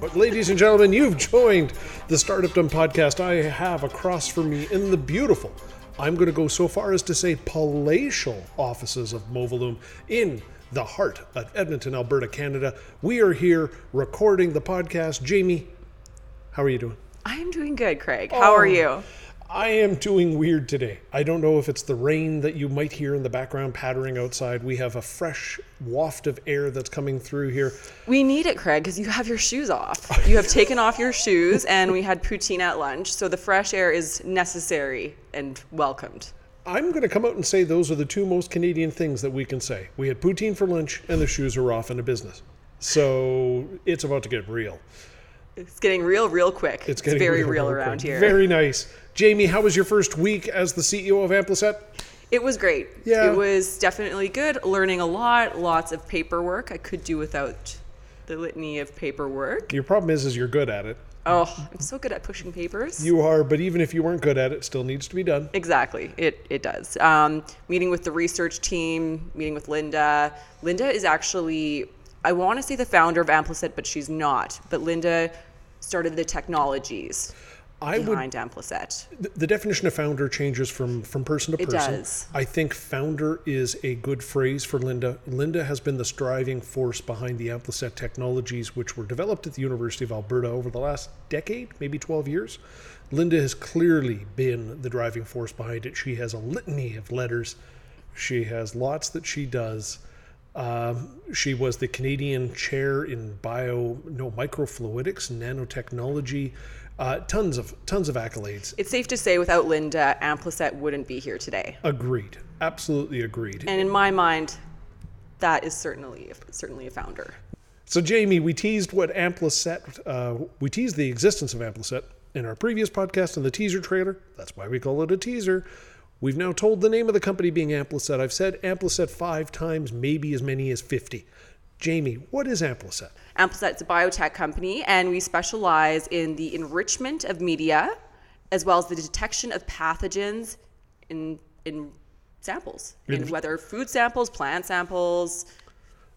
But ladies and gentlemen, you've joined the Startupdom podcast. I have across from me in the beautiful, I'm going to go so far as to say palatial offices of Movolume in the heart of Edmonton, Alberta, Canada. We are here recording the podcast. Jaime, how are you doing? I'm doing good, Craig. How are oh, you? I am doing weird today. I don't know if it's the rain that you might hear in the background pattering outside. We have a fresh waft of air that's coming through here. We need it, Craig, because you have your shoes off. You have taken off your shoes, and we had poutine at lunch, so the fresh air is necessary and welcomed. I'm going to come out and say those are the two most Canadian things that we can say. We had poutine for lunch, and the shoes are off into business. So it's about to get real. It's getting real, real quick. It's, getting very real, real, real around quick. here. Very nice. Jaime, how was your first week as the CEO of Ampliset? It was great. Yeah. It was definitely good. Learning a lot, lots of paperwork. I could do without the litany of paperwork. Your problem is, is you're good at it. Oh, I'm so good at pushing papers. You are, but even if you weren't good at it, it still needs to be done. Exactly. It it does. Um, meeting with the research team, meeting with Linda. Linda is actually, I want to say the founder of Amplicet, but she's not. But Linda started the technologies I would behind Amplicet. The- The definition of founder changes from from person to person. It does. I think founder is a good phrase for Linda. Linda has been the striving force behind the Amplicet technologies, which were developed at the University of Alberta over the last decade, maybe 12 years. Linda has clearly been the driving force behind it. She has a litany of letters. She has lots that she does. Um, she was the Canadian chair in bio, no microfluidics, nanotechnology, uh, tons of tons of accolades. It's safe to say without Linda, Amplicet wouldn't be here today. Agreed. Absolutely agreed. And in my mind, that is certainly certainly a founder. So, Jaime, we teased what Amplicet, uh, we teased the existence of Amplicet in our previous podcast in the teaser trailer. That's why we call it a teaser. We've now told the name of the company being Amplicet. I've said Amplicet five times, maybe as many as 50. Jaime, what is Amplicet? Amplicet is a biotech company, and we specialize in the enrichment of media as well as the detection of pathogens in in samples, in In- whether food samples, plant samples,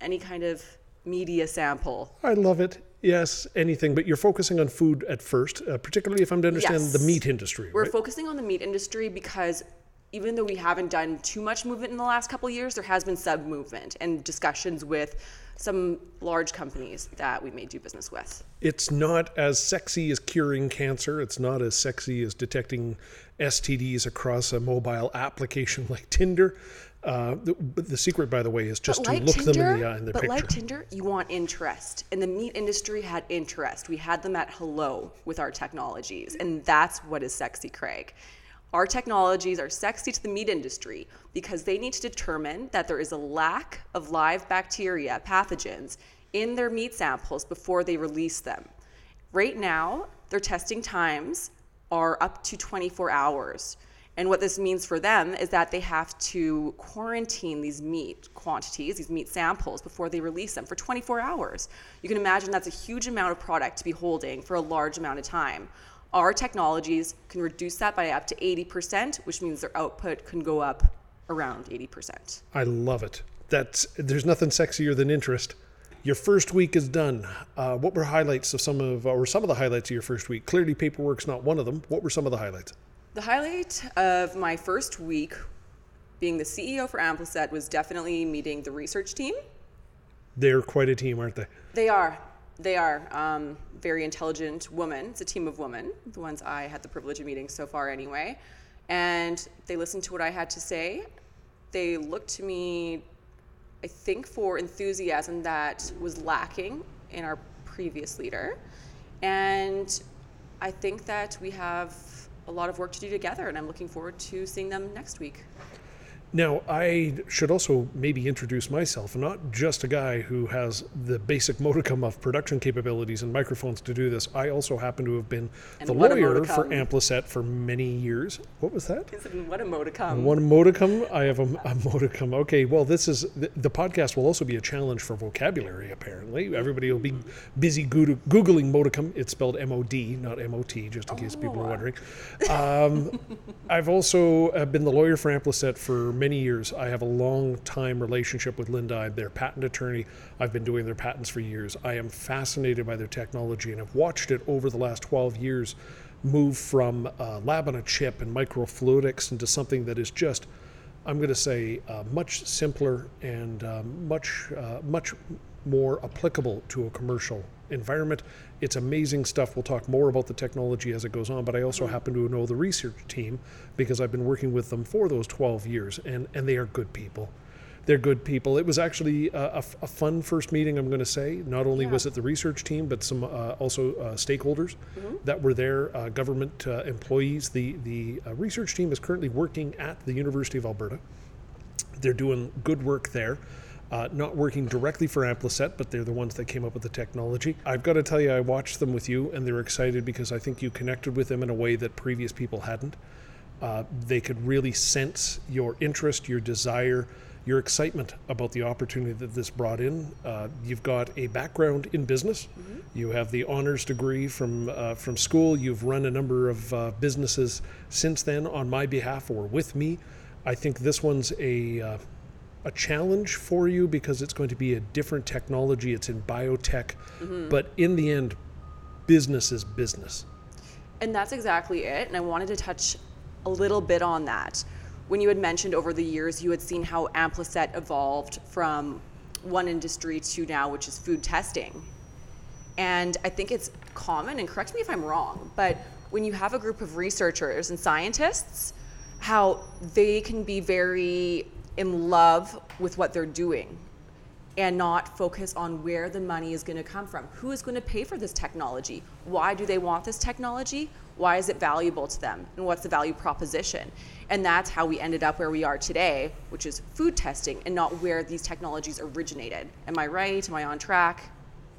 any kind of media sample. I love it. Yes, anything, but you're focusing on food at first, uh, particularly if I'm to understand Yes. the meat industry. We're right? focusing on the meat industry because even though we haven't done too much movement in the last couple of years, there has been sub movement and discussions with some large companies that we may do business with. it's not as sexy as curing cancer. It's not as sexy as detecting STDs across a mobile application like Tinder. Uh, the, the secret, by the way, is just to look them in the eye in the but picture. like Tinder, you want interest, and the meat industry had interest. We had them at hello with our technologies, and that's what is sexy, Craig. Our technologies are sexy to the meat industry because they need to determine that there is a lack of live bacteria, pathogens, in their meat samples before they release them. Right now, their testing times are up to 24 hours. And what this means for them is that they have to quarantine these meat quantities, these meat samples, before they release them for 24 hours. You can imagine that's a huge amount of product to be holding for a large amount of time. Our technologies can reduce that by up to 80%, which means their output can go up around 80%. I love it. That's there's nothing sexier than interest. Your first week is done. Uh, what were highlights of some of, or some of the highlights of your first week? Clearly, paperwork's not one of them. What were some of the highlights? The highlight of my first week being the CEO for Ampliset was definitely meeting the research team. They're quite a team, aren't they? They are. They are. Um, very intelligent women. It's a team of women, the ones I had the privilege of meeting so far, anyway. And they listened to what I had to say. They looked to me, I think, for enthusiasm that was lacking in our previous leader. And I think that we have a lot of work to do together, and I'm looking forward to seeing them next week. Now, I should also maybe introduce myself, not just a guy who has the basic modicum of production capabilities and microphones to do this. I also happen to have been And the lawyer for. Amplicet for many years. What was that? What a modicum. One modicum. I have a, a modicum. Okay, well, this is the, the podcast will also be a challenge for vocabulary. Apparently, everybody will be busy googling modicum. It's spelled M-O-D, not M-O-T, just in case people are Oh. wondering. Um, I've also uh, been the lawyer for Amplicet for many years. I have a long time relationship with Linda. I'm their patent attorney. I've been doing their patents for years. I am fascinated by their technology and have watched it over the last 12 years move from uh, lab on a chip and microfluidics into something that is just, I'm going to say, uh, much simpler and um, much, uh, much more applicable to a commercial environment. It's amazing stuff. We'll talk more about the technology as it goes on, but I also happen to know the research team because I've been working with them for those 12 years, and, and they are good people. They're good people. It was actually a, a, a fun first meeting, I'm going to say. Not only Yeah. was it the research team, but some uh, also uh, stakeholders that were there, uh, government uh, employees. The, the uh, research team is currently working at the University of Alberta. They're doing good work there. Uh, not working directly for Amplicet, but they're the ones that came up with the technology. I've got to tell you, I watched them with you, and they're excited because I think you connected with them in a way that previous people hadn't. Uh, they could really sense your interest, your desire, your excitement about the opportunity that this brought in. Uh, you've got a background in business. You have the honors degree from uh, from school. You've run a number of uh, businesses since then on my behalf or with me. I think this one's a uh, a challenge for you because it's going to be a different technology. It's in biotech, mm-hmm. but in the end, business is business. And that's exactly it. And I wanted to touch a little bit on that. When you had mentioned over the years, you had seen how Ampliset evolved from one industry to now, which is food testing. And I think it's common, and correct me if I'm wrong, but when you have a group of researchers and scientists, how they can be very in love with what they're doing and not focus on where the money is going to come from. Who is going to pay for this technology? Why do they want this technology? Why is it valuable to them? And what's the value proposition? And that's how we ended up where we are today, which is food testing and not where these technologies originated. Am I right? Am I on track?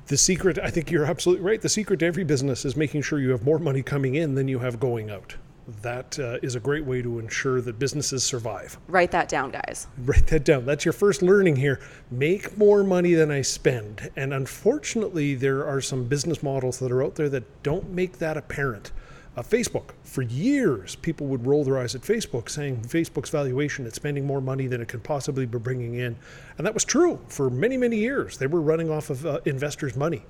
The secret, I think you're absolutely right. The secret to every business is making sure you have more money coming in than you have going out. That uh, is a great way to ensure that businesses survive. Write that down, guys. Write that down. That's your first learning here. Make more money than I spend. And unfortunately, there are some business models that are out there that don't make that apparent. Uh, Facebook, for years, people would roll their eyes at Facebook saying Facebook's valuation, it's spending more money than it could possibly be bringing in. And that was true for many, many years. They were running off of uh, investors' money.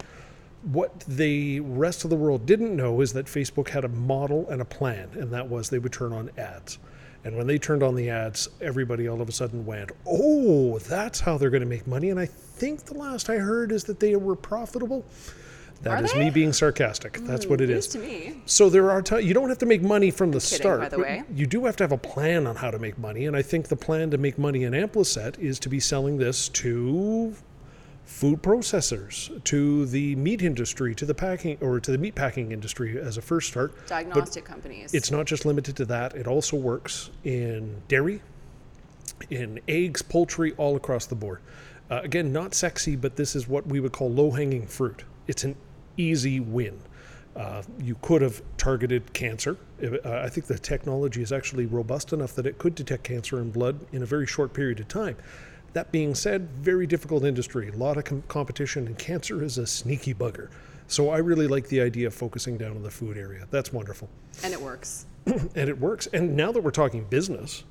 What the rest of the world didn't know is that Facebook had a model and a plan, and that was they would turn on ads. And when they turned on the ads, everybody all of a sudden went, Oh, that's how they're going to make money. And I think the last I heard is that they were profitable. That Are is they? me being sarcastic. That's what it mm, is. To me. So there are times you don't have to make money from the kidding, start. by the way. You do have to have a plan on how to make money, and I think the plan to make money in Amplicet is to be selling this to food processors, to the meat industry, to the packing or to the meat packing industry as a first start. But Diagnostic companies. it's not just limited to that. It also works in dairy, in eggs, poultry, all across the board. Uh, again, not sexy, but this is what we would call low hanging fruit. It's an easy win. Uh, you could have targeted cancer. Uh, I think the technology is actually robust enough that it could detect cancer in blood in a very short period of time. That being said, very difficult industry, a lot of com- competition, and cancer is a sneaky bugger. So I really like the idea of focusing down on the food area. That's wonderful and it works. and it works. And now that we're talking business,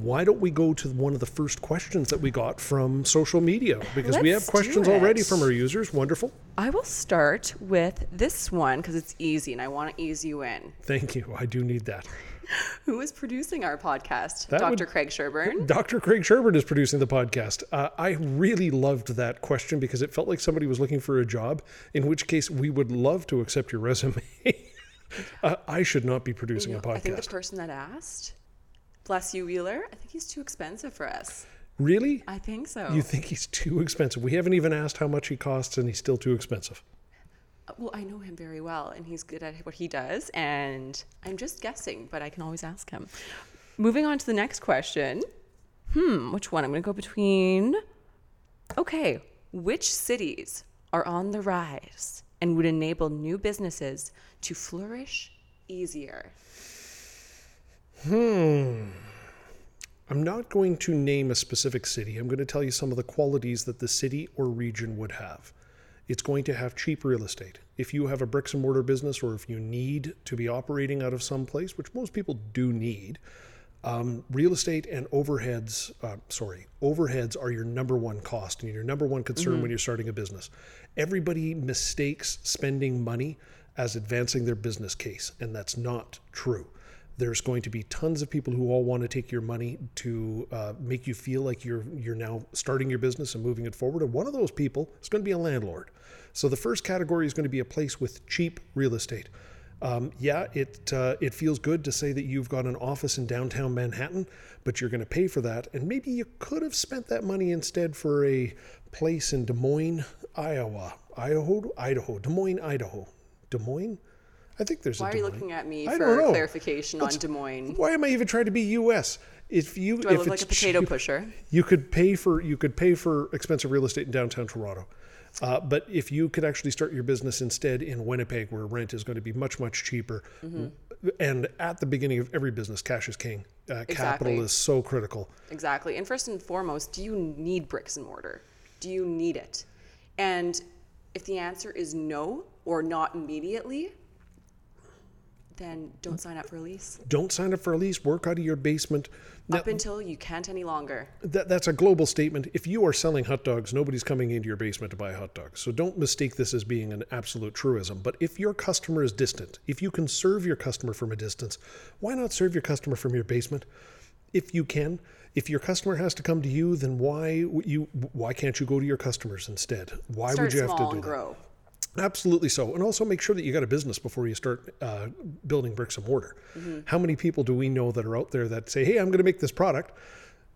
why don't we go to one of the first questions that we got from social media? Because we have Let's questions already from our users. Wonderful. I will start with this one because it's easy and I want to ease you in. Thank you. I do need that. Who is producing our podcast? That Dr. would- Craig Sherburne. Dr. Craig Sherbert is producing the podcast. Uh, I really loved that question because it felt like somebody was looking for a job, in which case we would love to accept your resume. uh, I should not be producing a I think the person that asked, bless you, Wheeler, I think he's too expensive for us. Really? I think so. You think he's too expensive? We haven't even asked how much he costs, and he's still too expensive. Well, I know him very well and he's good at what he does. And I'm just guessing, but I can always ask him. Moving on to the next question. Hmm, which one? I'm going to go between. Okay, which cities are on the rise and would enable new businesses to flourish easier? Hmm. I'm not going to name a specific city. I'm going to tell you some of the qualities that the city or region would have. It's going to have cheap real estate. If you have a bricks and mortar business or if you need to be operating out of some place, which most people do need, Um, real estate and overheads, uh, sorry, overheads are your number one cost and your number one concern when you're starting a business. Everybody mistakes spending money as advancing their business case, and that's not true. There's going to be tons of people who all want to take your money to uh, make you feel like you're you're now starting your business and moving it forward. And one of those people is going to be a landlord. So the first category is going to be a place with cheap real estate. Um, yeah, it uh, it feels good to say that you've got an office in downtown Manhattan, but you're going to pay for that, and maybe you could have spent that money instead for a place in Des Moines, Iowa, Idaho, Idaho, Des Moines, Idaho, Des Moines. I think there's Why a are you looking at me I for clarification on Des Moines? Why am I even trying to be U.S.? If you Do I if look like a potato cheap- pusher? you could pay for you could pay for expensive real estate in downtown Toronto. Uh, but if you could actually start your business instead in Winnipeg, where rent is going to be much much cheaper, Mm-hmm. and at the beginning of every business, cash is king. Uh, Capital is so critical. Exactly. And first and foremost, do you need bricks and mortar? Do you need it? And if the answer is no or not immediately, then don't sign up for a lease Don't sign up for a lease. Work out of your basement. Now, up until you can't any longer. that, that's a global statement. If you are selling hot dogs, nobody's coming into your basement to buy hot dogs. So don't mistake this as being an absolute truism. But if your customer is distant, if you can serve your customer from a distance, why not serve your customer from your basement? If you can, if your customer has to come to you, then why you why can't you go to your customers instead? Why Start would you have to small do and that? grow. Absolutely so. And also make sure that you got a business before you start uh, building bricks and mortar. Mm-hmm. How many people do we know that are out there that say, hey, I'm going to make this product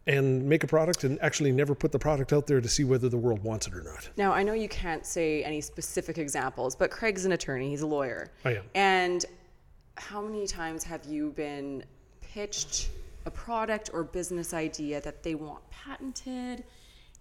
and make a product and actually never put the product out there to see whether the world wants it or not? Now, I know you can't say any specific examples, but Craig's an attorney, he's a lawyer. I am. And how many times have you been pitched a product or business idea that they want patented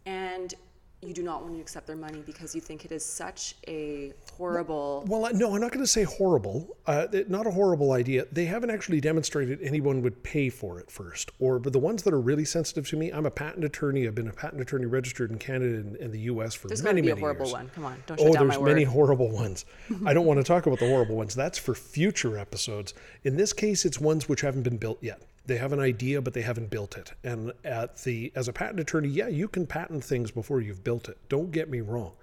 and you do not want to accept their money because you think it is such a horrible Well, I- no, I'm not going to say horrible. Uh, not a horrible idea. They haven't actually demonstrated anyone would pay for it first. Or, but the ones that are really sensitive to me, I'm a patent attorney. I've been a patent attorney registered in Canada and, and the U.S. for There's many, got to be a many horrible years. one. Come on, don't shut Oh, down there's my many word. horrible ones. I don't want to talk about the horrible ones. That's for future episodes. In this case, it's ones which haven't been built yet. They have an idea, but they haven't built it. And at the as a patent attorney, yeah, you can patent things before you've built it. Don't get me wrong.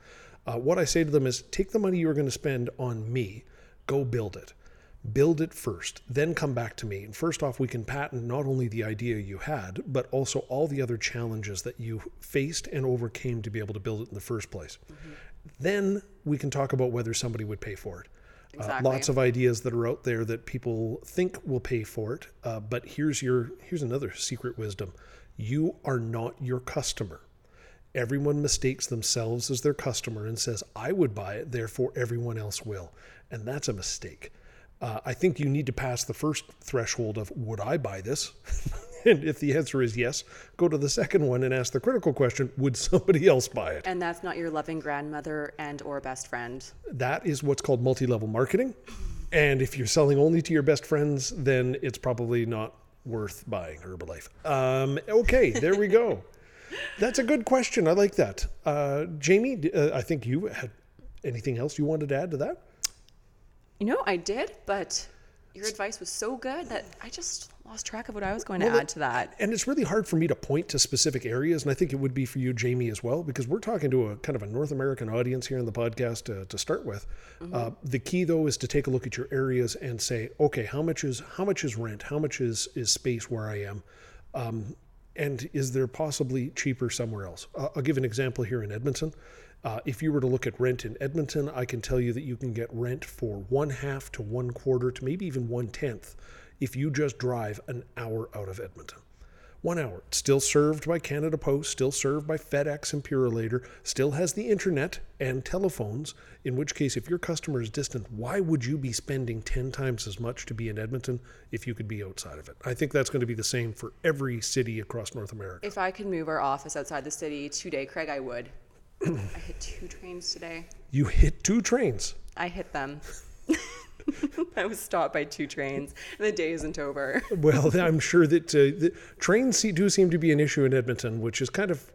Uh, what I say to them is, take the money you are going to spend on me, go build it. Build it first, then come back to me. And first off, we can patent not only the idea you had, but also all the other challenges that you faced and overcame to be able to build it in the first place. Then we can talk about whether somebody would pay for it. Uh, lots of ideas that are out there that people think will pay for it, uh, but here's your here's another secret wisdom: you are not your customer. Everyone mistakes themselves as their customer and says, "I would buy it, therefore everyone else will," and that's a mistake. Uh, I think you need to pass the first threshold of "Would I buy this?" and if the answer is yes, go to the second one and ask the critical question: Would somebody else buy it? And that's not your loving grandmother and or best friend. That is what's called multi-level marketing. And if you're selling only to your best friends, then it's probably not worth buying Herbalife. Um, okay, there we go. That's a good question. I like that. Uh, Jaime, uh, I think you had anything else you wanted to add to that? You know, I did, but your advice was so good that I just lost track of what I was going to Well, add to that. And it's really hard for me to point to specific areas, and I think it would be for you, Jaime, as well, because we're talking to a kind of a North American audience here in the podcast uh, to start with. Uh, the key, though, is to take a look at your areas and say, okay, how much is how much is rent? How much is is space where I am? Um, and is there possibly cheaper somewhere else? Uh, I'll give an example here in Edmonton. Uh, if you were to look at rent in Edmonton, I can tell you that you can get rent for one half to one quarter to maybe even one tenth if you just drive an hour out of Edmonton. One hour. Still served by Canada Post, still served by FedEx and Purolator, still has the internet and telephones. In which case, if your customer is distant, why would you be spending 10 times as much to be in Edmonton if you could be outside of it? I think that's going to be the same for every city across North America. If I could move our office outside the city today, Craig, I would. I hit two trains today. You hit two trains. I hit them. I was stopped by two trains, and the day isn't over. Well, I'm sure that uh, the trains do seem to be an issue in Edmonton, which is kind of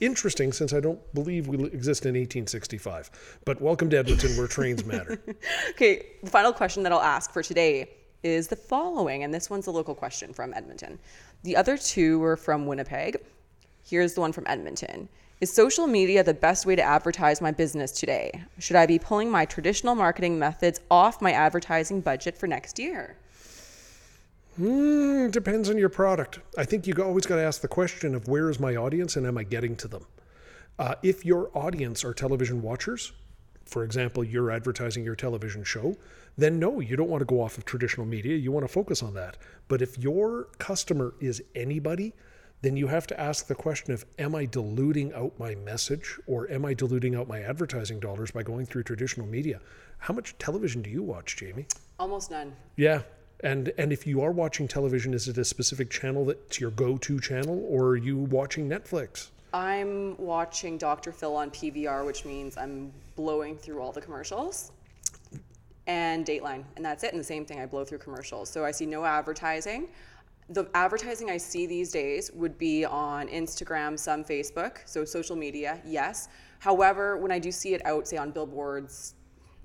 interesting since I don't believe we exist in 1865. But welcome to Edmonton, where trains matter. Okay, the final question that I'll ask for today is the following, and this one's a local question from Edmonton. The other two were from Winnipeg. Here's the one from Edmonton. Is social media the best way to advertise my business today? Should I be pulling my traditional marketing methods off my advertising budget for next year? Mm, depends on your product. I think you always got to ask the question of where is my audience and am I getting to them? Uh, if your audience are television watchers, for example, you're advertising your television show, then no, you don't want to go off of traditional media. You want to focus on that. But if your customer is anybody, then you have to ask the question of am I diluting out my message or am I diluting out my advertising dollars by going through traditional media? How much television do you watch, Jaime? Almost none. Yeah. And and if you are watching television, is it a specific channel that's your go-to channel or are you watching Netflix? I'm watching Dr. Phil on PVR, which means I'm blowing through all the commercials and Dateline, and that's it. And the same thing, I blow through commercials. So I see no advertising. The advertising I see these days would be on Instagram, some Facebook, so social media, yes. However, when I do see it out, say on billboards,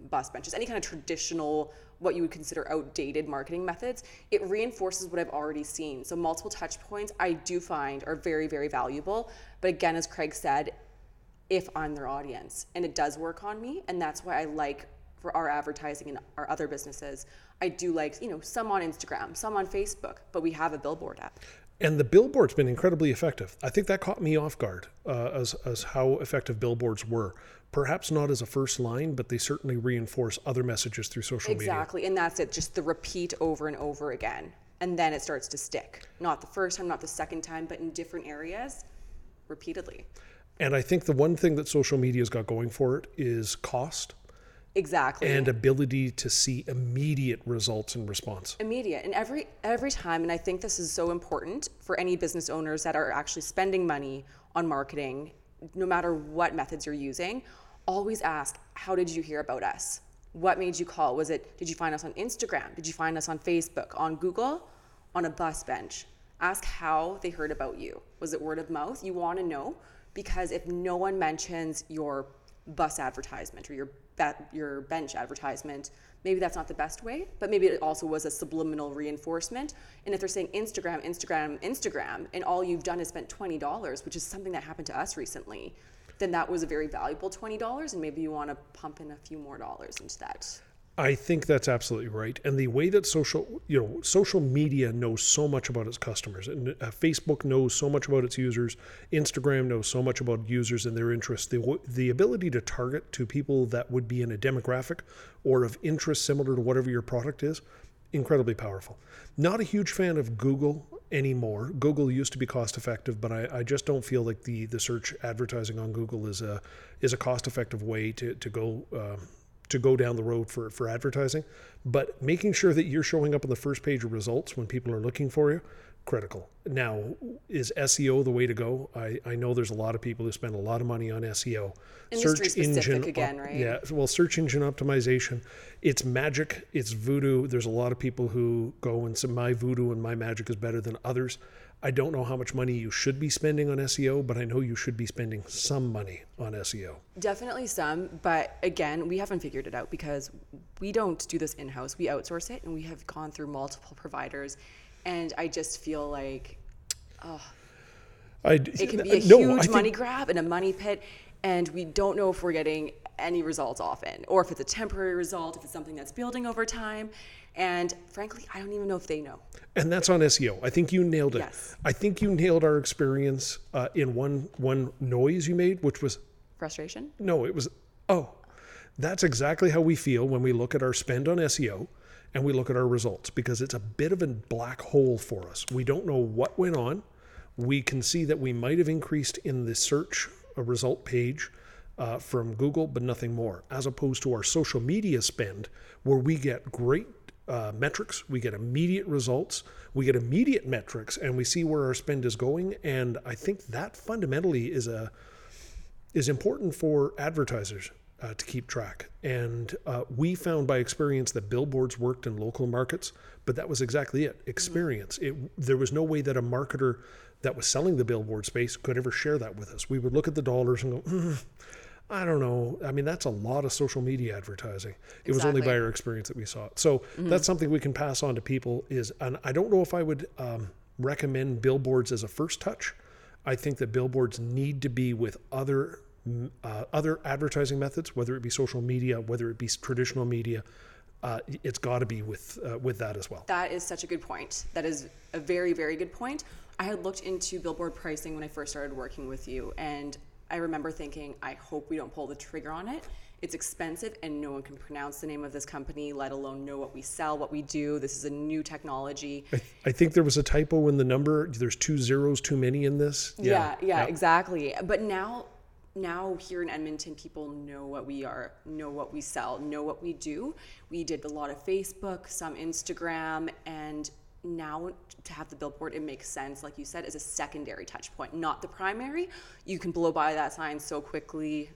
bus benches, any kind of traditional, what you would consider outdated marketing methods, it reinforces what I've already seen. So multiple touch points I do find are very, very valuable. But again, as Craig said, if I'm their audience, and it does work on me, and that's why I like for our advertising and our other businesses. I do like, you know, some on Instagram, some on Facebook, but we have a billboard app. And the billboard's been incredibly effective. I think that caught me off guard uh, as, as how effective billboards were. Perhaps not as a first line, but they certainly reinforce other messages through social exactly. media. Exactly. And that's it, just the repeat over and over again. And then it starts to stick. Not the first time, not the second time, but in different areas repeatedly. And I think the one thing that social media's got going for it is cost. Exactly. And ability to see immediate results and response. Immediate. And every every time and I think this is so important for any business owners that are actually spending money on marketing, no matter what methods you're using, always ask, how did you hear about us? What made you call? Was it did you find us on Instagram? Did you find us on Facebook? On Google? On a bus bench? Ask how they heard about you. Was it word of mouth? You want to know because if no one mentions your bus advertisement or your your bench advertisement. Maybe that's not the best way but maybe it also was a subliminal reinforcement. And if they're saying instagram instagram instagram and all you've done is spent $20 which is something that happened to us recently then that was a very valuable $20 and maybe you want to pump in a few more dollars into that I think that's absolutely right. And the way that social, you know, social media knows so much about its customers, and uh, Facebook knows so much about its users, Instagram knows so much about users and their interests. The the ability to target to people that would be in a demographic or of interest similar to whatever your product is, incredibly powerful. Not a huge fan of Google anymore. Google used to be cost effective, but I, I just don't feel like the the search advertising on Google is a is a cost effective way to to go. Um, to go down the road for, for advertising. But making sure that you're showing up on the first page of results when people are looking for you, critical. Now, is SEO the way to go? I, I know there's a lot of people who spend a lot of money on SEO. Industry search engine again, right? Yeah, well, search engine optimization, it's magic, it's voodoo. There's a lot of people who go and say my voodoo and my magic is better than others. I don't know how much money you should be spending on SEO, but I know you should be spending some money on SEO. Definitely some, but again, we haven't figured it out because we don't do this in house. We outsource it and we have gone through multiple providers. And I just feel like, oh, I, it can be a no, huge think, money grab and a money pit. And we don't know if we're getting any results often, or if it's a temporary result, if it's something that's building over time. And frankly, I don't even know if they know. And that's on SEO. I think you nailed it. Yes. I think you nailed our experience uh, in one one noise you made, which was frustration. No, it was oh, that's exactly how we feel when we look at our spend on SEO and we look at our results because it's a bit of a black hole for us. We don't know what went on. We can see that we might have increased in the search a result page uh, from Google, but nothing more, as opposed to our social media spend, where we get great uh, metrics, we get immediate results, we get immediate metrics, and we see where our spend is going. And I think that fundamentally is a is important for advertisers uh, to keep track. And uh, we found by experience that billboards worked in local markets, but that was exactly it experience. It, there was no way that a marketer that was selling the billboard space could ever share that with us. We would look at the dollars and go, mm, I don't know. I mean, that's a lot of social media advertising. It was only by our experience that we saw it. So that's something we can pass on to people. Is and I don't know if I would um, recommend billboards as a first touch. I think that billboards need to be with other uh, other advertising methods, whether it be social media, whether it be traditional media. Uh, it's got to be with uh, with that as well. That is such a good point. That is a very, very good point. I had looked into billboard pricing when I first started working with you, and I remember thinking, I hope we don't pull the trigger on it. It's expensive, and no one can pronounce the name of this company, let alone know what we sell, what we do. This is a new technology. I, I think there was a typo in the number. There's two zeros too many in this. Yeah, yeah, exactly. But now, now here in Edmonton, people know what we are, know what we sell, know what we do. We did a lot of Facebook, some Instagram, and now to have the billboard, it makes sense, like you said, as a secondary touch point, not the primary. You can blow by that sign so quickly,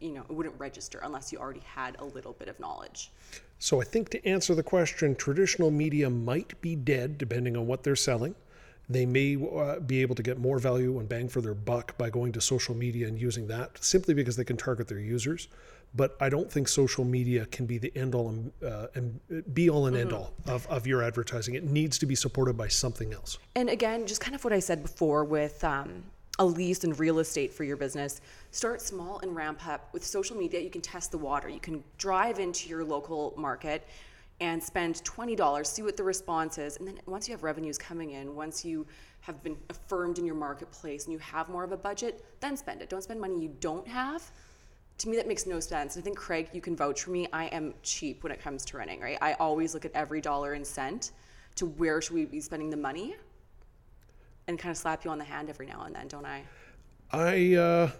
you know, it wouldn't register unless you already had a little bit of knowledge. So I think to answer the question, traditional media might be dead depending on what they're selling. They may uh, be able to get more value and bang for their buck by going to social media and using that simply because they can target their users. But I don't think social media can be the end all and, uh, and be all and end all of, of your advertising. It needs to be supported by something else. And again, just kind of what I said before with um, a lease and real estate for your business. Start small and ramp up. With social media, you can test the water. You can drive into your local market and spend $20, see what the response is. And then once you have revenues coming in, once you have been affirmed in your marketplace and you have more of a budget, then spend it. Don't spend money you don't have. To me, that makes no sense. I think, Craig, you can vouch for me. I am cheap when it comes to running, right? I always look at every dollar and cent to where should we be spending the money and kind of slap you on the hand every now and then, don't I? I uh,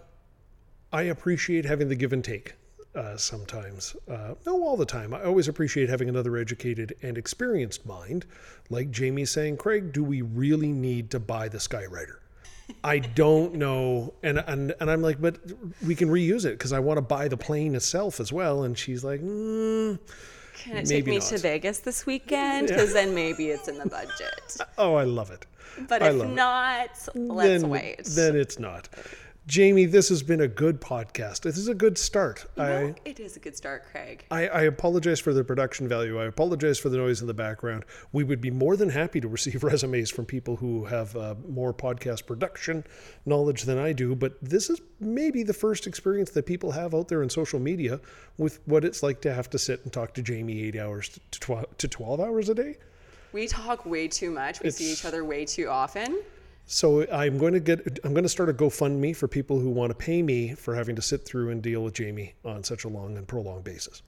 I appreciate having the give and take uh, sometimes. Uh, no, all the time. I always appreciate having another educated and experienced mind, like Jaime saying, "Craig, do we really need to buy the Skywriter?" I don't know, and and and I'm like, but we can reuse it because I want to buy the plane itself as well. And she's like, mm, Can it take me not. to Vegas this weekend? Because then maybe it's in the budget. "Oh, I love it." But I if love it. not, let's then, wait. Then it's not. Jaime, this has been a good podcast. This is a good start. I. No, it is a good start, Craig. I, I apologize for the production value. I apologize for the noise in the background. We would be more than happy to receive resumes from people who have uh, more podcast production knowledge than I do. But this is maybe the first experience that people have out there in social media with what it's like to have to sit and talk to Jaime eight hours to, tw- to 12 hours a day. We talk way too much. We see each other way too often. So I'm going to get I'm going to start a GoFundMe for people who want to pay me for having to sit through and deal with Jaime on such a long and prolonged basis.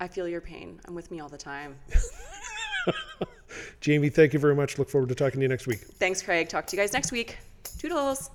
I feel your pain. I'm with me all the time. Jaime, thank you very much. Look forward to talking to you next week. Thanks, Craig. Talk to you guys next week. Toodles.